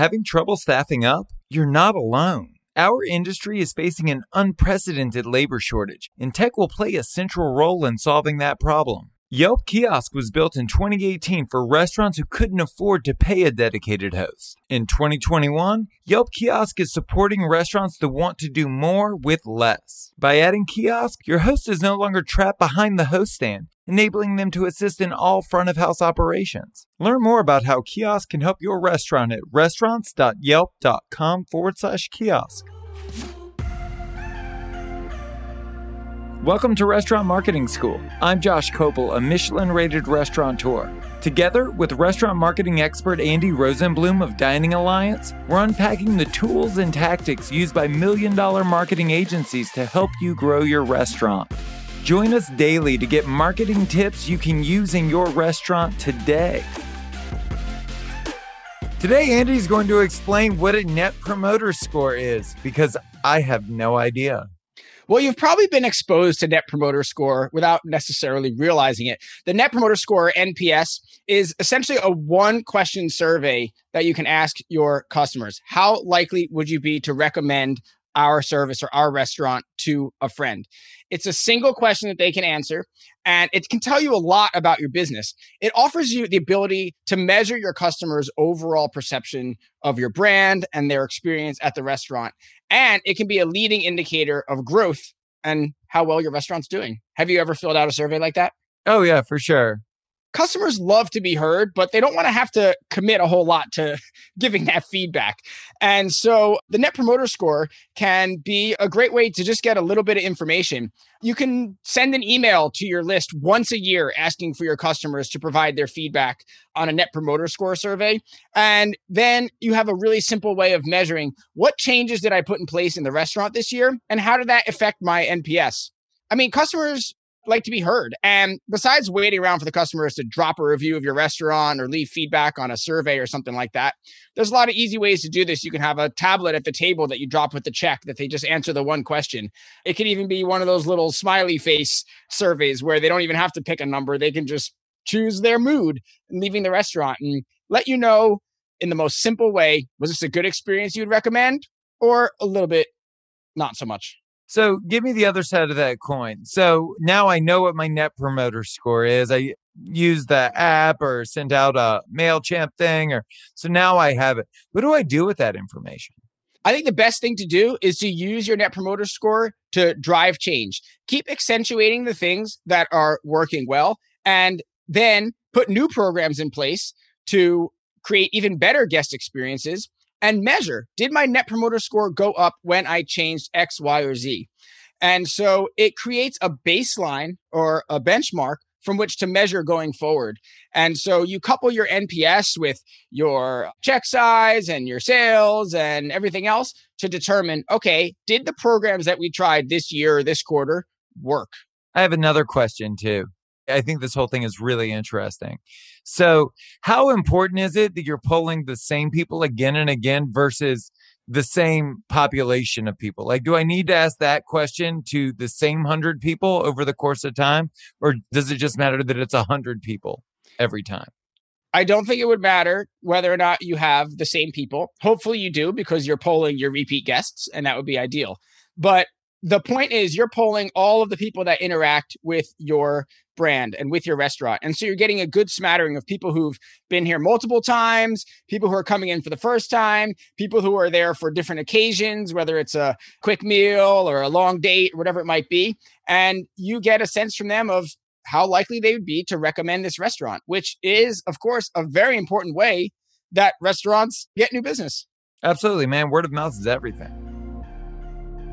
Having trouble staffing up? You're not alone. Our industry is facing an unprecedented labor shortage, and tech will play a central role in solving that problem. Yelp Kiosk was built in 2018 for restaurants who couldn't afford to pay a dedicated host. In 2021, Yelp Kiosk is supporting restaurants that want to do more with less. By adding Kiosk, your host is no longer trapped behind the host stand, enabling them to assist in all front of house operations. Learn more about how Kiosk can help your restaurant at restaurants.yelp.com forward slash kiosk. Welcome to Restaurant Marketing School. I'm Josh Kopel, a Michelin rated restaurateur. Together with restaurant marketing expert Andy Rosenblum of Dining Alliance, we're unpacking the tools and tactics used by million dollar marketing agencies to help you grow your restaurant. Join us daily to get marketing tips you can use in your restaurant today. Today, Andy's going to explain what a net promoter score is because I have no idea. Well, you've probably been exposed to Net Promoter Score without necessarily realizing it. The Net Promoter Score, NPS, is essentially a one question survey that you can ask your customers. How likely would you be to recommend our service or our restaurant to a friend? It's a single question that they can answer, and it can tell you a lot about your business. It offers you the ability to measure your customers' overall perception of your brand and their experience at the restaurant. And it can be a leading indicator of growth and how well your restaurant's doing. Have you ever filled out a survey like that? Oh, yeah, for sure customers love to be heard, but they don't want to have to commit a whole lot to giving that feedback. And so the net promoter score can be a great way to just get a little bit of information. You can send an email to your list once a year asking for your customers to provide their feedback on a net promoter score survey. And then you have a really simple way of measuring what changes did I put in place in the restaurant this year and how did that affect my NPS? I mean, customers like to be heard. And besides waiting around for the customers to drop a review of your restaurant or leave feedback on a survey or something like that, there's a lot of easy ways to do this. You can have a tablet at the table that you drop with the check that they just answer the one question. It could even be one of those little smiley face surveys where they don't even have to pick a number. They can just choose their mood leaving the restaurant and let you know in the most simple way was this a good experience you'd recommend or a little bit not so much? So give me the other side of that coin. So now I know what my net promoter score is. I use the app or sent out a MailChimp thing or so now I have it. What do I do with that information? I think the best thing to do is to use your net promoter score to drive change. Keep accentuating the things that are working well and then put new programs in place to create even better guest experiences and measure did my net promoter score go up when I changed X, Y, or Z? And so it creates a baseline or a benchmark from which to measure going forward. And so you couple your NPS with your check size and your sales and everything else to determine okay, did the programs that we tried this year or this quarter work? I have another question too. I think this whole thing is really interesting. So, how important is it that you're polling the same people again and again versus the same population of people? Like, do I need to ask that question to the same hundred people over the course of time, or does it just matter that it's a hundred people every time? I don't think it would matter whether or not you have the same people. Hopefully, you do because you're polling your repeat guests, and that would be ideal. But the point is you're polling all of the people that interact with your brand and with your restaurant. And so you're getting a good smattering of people who've been here multiple times, people who are coming in for the first time, people who are there for different occasions, whether it's a quick meal or a long date, whatever it might be. And you get a sense from them of how likely they would be to recommend this restaurant, which is, of course, a very important way that restaurants get new business. Absolutely, man. Word of mouth is everything.